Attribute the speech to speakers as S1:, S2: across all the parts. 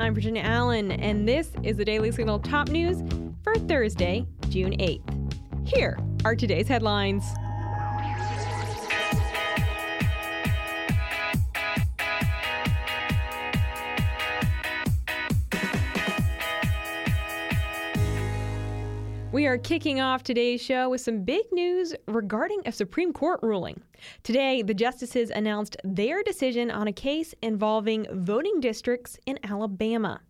S1: I'm Virginia Allen, and this is the Daily Signal top news for Thursday, June 8th. Here are today's headlines. We are kicking off today's show with some big news regarding a Supreme Court ruling. Today, the justices announced their decision on a case involving voting districts in Alabama.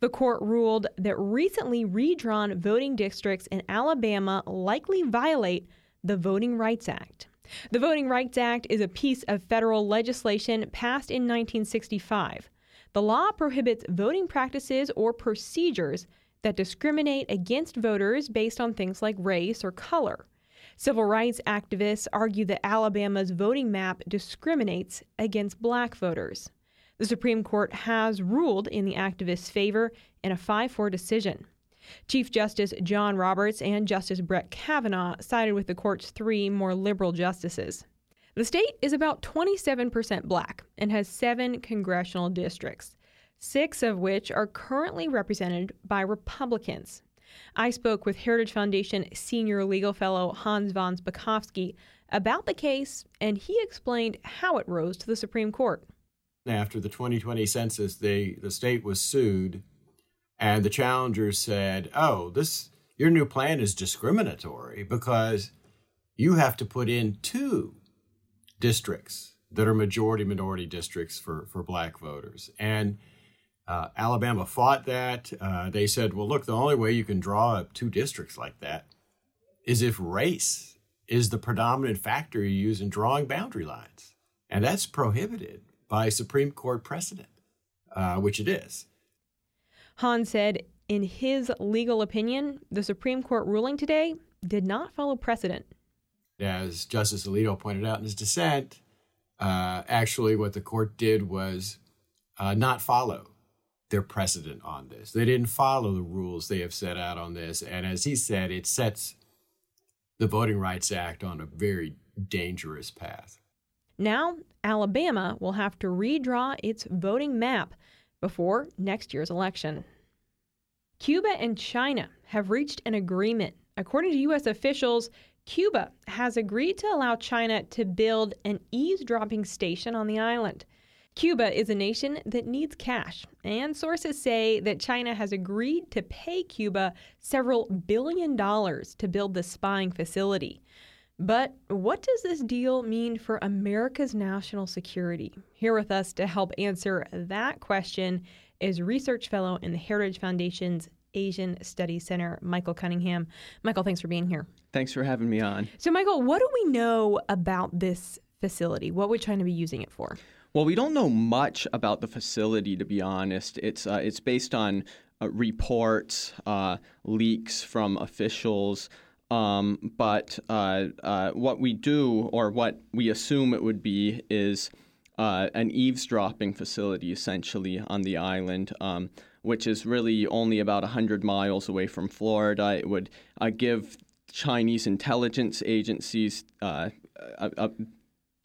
S1: The court ruled that recently redrawn voting districts in Alabama likely violate the Voting Rights Act. The Voting Rights Act is a piece of federal legislation passed in 1965. The law prohibits voting practices or procedures that discriminate against voters based on things like race or color. Civil rights activists argue that Alabama's voting map discriminates against black voters. The Supreme Court has ruled in the activists' favor in a 5 4 decision. Chief Justice John Roberts and Justice Brett Kavanaugh sided with the court's three more liberal justices. The state is about 27% black and has seven congressional districts six of which are currently represented by Republicans. I spoke with Heritage Foundation senior legal fellow Hans von Spakovsky about the case, and he explained how it rose to the Supreme Court.
S2: After the 2020 census, they, the state was sued, and the challengers said, "Oh, this your new plan is discriminatory because you have to put in two districts that are majority minority districts for for black voters." And uh, Alabama fought that. Uh, they said, well, look, the only way you can draw up two districts like that is if race is the predominant factor you use in drawing boundary lines. And that's prohibited by Supreme Court precedent, uh, which it is.
S1: Hans said, in his legal opinion, the Supreme Court ruling today did not follow precedent.
S2: As Justice Alito pointed out in his dissent, uh, actually, what the court did was uh, not follow their precedent on this. They didn't follow the rules they have set out on this. And as he said, it sets the Voting Rights Act on a very dangerous path.
S1: Now, Alabama will have to redraw its voting map before next year's election. Cuba and China have reached an agreement. According to U.S. officials, Cuba has agreed to allow China to build an eavesdropping station on the island. Cuba is a nation that needs cash, and sources say that China has agreed to pay Cuba several billion dollars to build the spying facility. But what does this deal mean for America's national security? Here with us to help answer that question is research fellow in the Heritage Foundation's Asian Studies Center, Michael Cunningham. Michael, thanks for being here.
S3: Thanks for having me on.
S1: So, Michael, what do we know about this facility? What would China be using it for?
S3: Well, we don't know much about the facility, to be honest. It's uh, it's based on uh, reports, uh, leaks from officials. Um, but uh, uh, what we do, or what we assume it would be, is uh, an eavesdropping facility, essentially, on the island. Um, which is really only about 100 miles away from Florida. It would give Chinese intelligence agencies uh, a, a,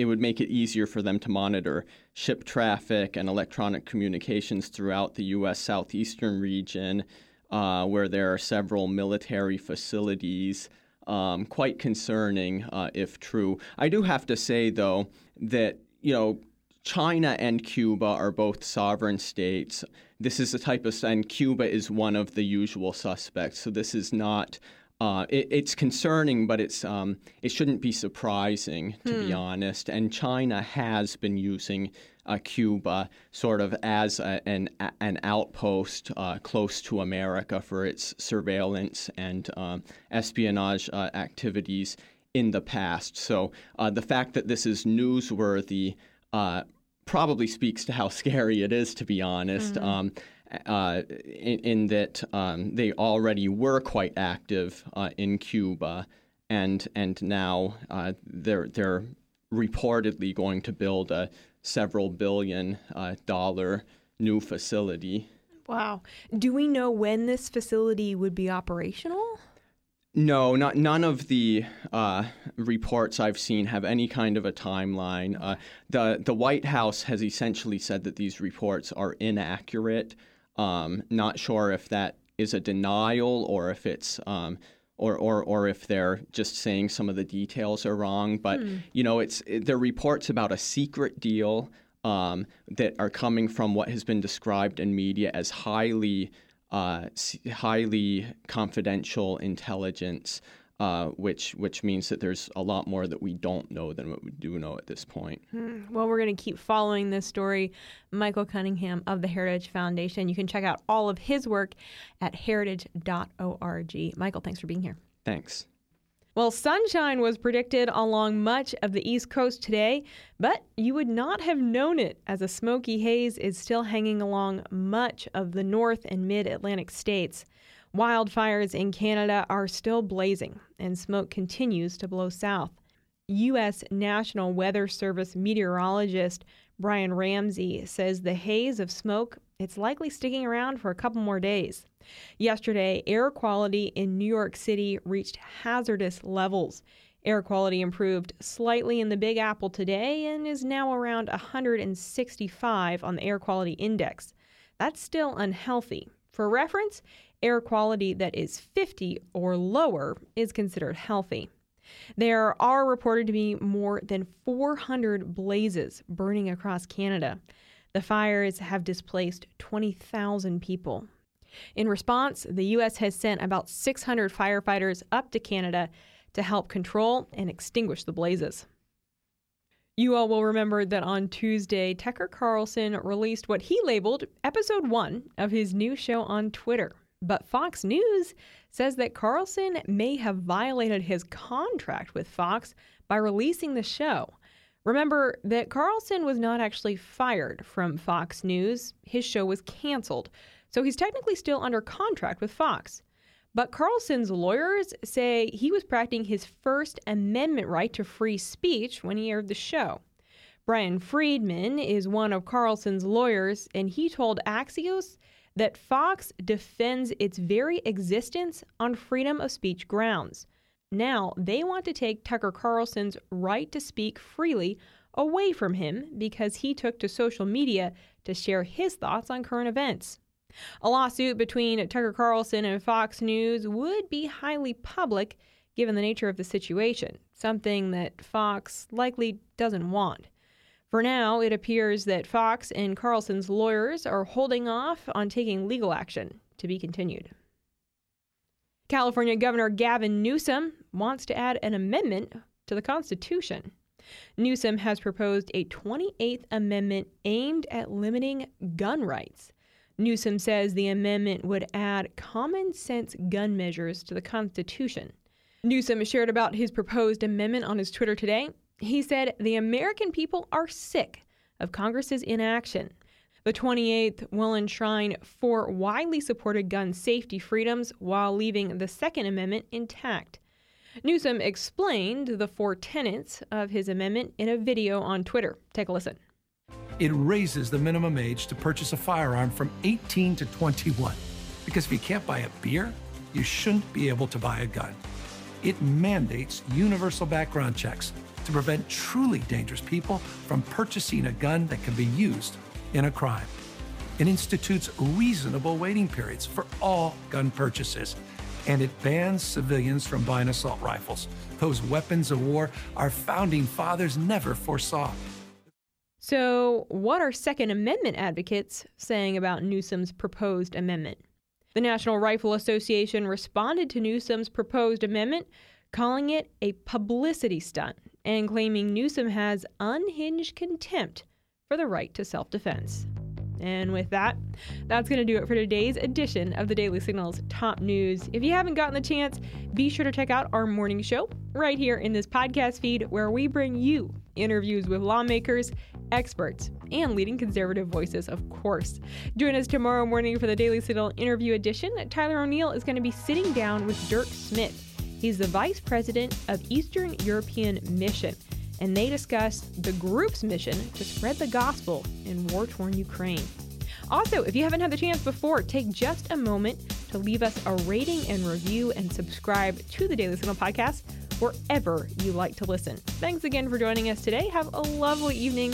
S3: it would make it easier for them to monitor ship traffic and electronic communications throughout the U.S. southeastern region, uh, where there are several military facilities. Um, quite concerning uh, if true. I do have to say, though, that, you know, China and Cuba are both sovereign states. This is the type of, and Cuba is one of the usual suspects. So this is not uh, it, it's concerning, but it's um, it shouldn't be surprising to hmm. be honest. And China has been using uh, Cuba sort of as a, an an outpost uh, close to America for its surveillance and um, espionage uh, activities in the past. So uh, the fact that this is newsworthy uh, probably speaks to how scary it is, to be honest. Mm-hmm. Um, uh, in, in, that um, they already were quite active uh, in Cuba, and and now uh, they're they're reportedly going to build a several billion uh, dollar new facility.
S1: Wow! Do we know when this facility would be operational?
S3: No, not none of the uh, reports I've seen have any kind of a timeline. Uh, the The White House has essentially said that these reports are inaccurate. Um, not sure if that is a denial or if it's um, or, or, or if they're just saying some of the details are wrong. But hmm. you know, it's it, are reports about a secret deal um, that are coming from what has been described in media as highly uh, highly confidential intelligence. Uh, which which means that there's a lot more that we don't know than what we do know at this point.
S1: Hmm. Well, we're going to keep following this story. Michael Cunningham of the Heritage Foundation. You can check out all of his work at heritage.org. Michael, thanks for being here.
S3: Thanks.
S1: Well, sunshine was predicted along much of the East Coast today, but you would not have known it as a smoky haze is still hanging along much of the North and Mid Atlantic states. Wildfires in Canada are still blazing, and smoke continues to blow south. U.S. National Weather Service meteorologist Brian Ramsey says the haze of smoke it's likely sticking around for a couple more days. Yesterday, air quality in New York City reached hazardous levels. Air quality improved slightly in the Big Apple today and is now around 165 on the air quality index. That's still unhealthy. For reference, air quality that is 50 or lower is considered healthy. There are reported to be more than 400 blazes burning across Canada. The fires have displaced 20,000 people. In response, the U.S. has sent about 600 firefighters up to Canada to help control and extinguish the blazes. You all will remember that on Tuesday, Tucker Carlson released what he labeled episode one of his new show on Twitter. But Fox News says that Carlson may have violated his contract with Fox by releasing the show. Remember that Carlson was not actually fired from Fox News, his show was canceled, so he's technically still under contract with Fox. But Carlson's lawyers say he was practicing his First Amendment right to free speech when he aired the show. Bryan Freedman is one of Carlson's lawyers, and he told Axios that Fox defends its very existence on freedom of speech grounds. Now they want to take Tucker Carlson's right to speak freely away from him because he took to social media to share his thoughts on current events. A lawsuit between Tucker Carlson and Fox News would be highly public given the nature of the situation, something that Fox likely doesn't want. For now, it appears that Fox and Carlson's lawyers are holding off on taking legal action to be continued. California Governor Gavin Newsom wants to add an amendment to the Constitution. Newsom has proposed a 28th Amendment aimed at limiting gun rights. Newsom says the amendment would add common sense gun measures to the Constitution. Newsom shared about his proposed amendment on his Twitter today. He said, The American people are sick of Congress's inaction. The 28th will enshrine four widely supported gun safety freedoms while leaving the Second Amendment intact. Newsom explained the four tenets of his amendment in a video on Twitter. Take a listen.
S4: It raises the minimum age to purchase a firearm from 18 to 21. Because if you can't buy a beer, you shouldn't be able to buy a gun. It mandates universal background checks to prevent truly dangerous people from purchasing a gun that can be used in a crime. It institutes reasonable waiting periods for all gun purchases, and it bans civilians from buying assault rifles, those weapons of war our founding fathers never foresaw.
S1: So, what are Second Amendment advocates saying about Newsom's proposed amendment? The National Rifle Association responded to Newsom's proposed amendment, calling it a publicity stunt and claiming Newsom has unhinged contempt for the right to self defense. And with that, that's going to do it for today's edition of the Daily Signal's top news. If you haven't gotten the chance, be sure to check out our morning show right here in this podcast feed where we bring you interviews with lawmakers, experts, and leading conservative voices, of course. Join us tomorrow morning for the Daily Signal interview edition. Tyler O'Neill is going to be sitting down with Dirk Smith. He's the Vice President of Eastern European Mission, and they discuss the group's mission to spread the gospel in war torn Ukraine. Also, if you haven't had the chance before, take just a moment to leave us a rating and review and subscribe to the Daily Signal podcast wherever you like to listen. Thanks again for joining us today. Have a lovely evening.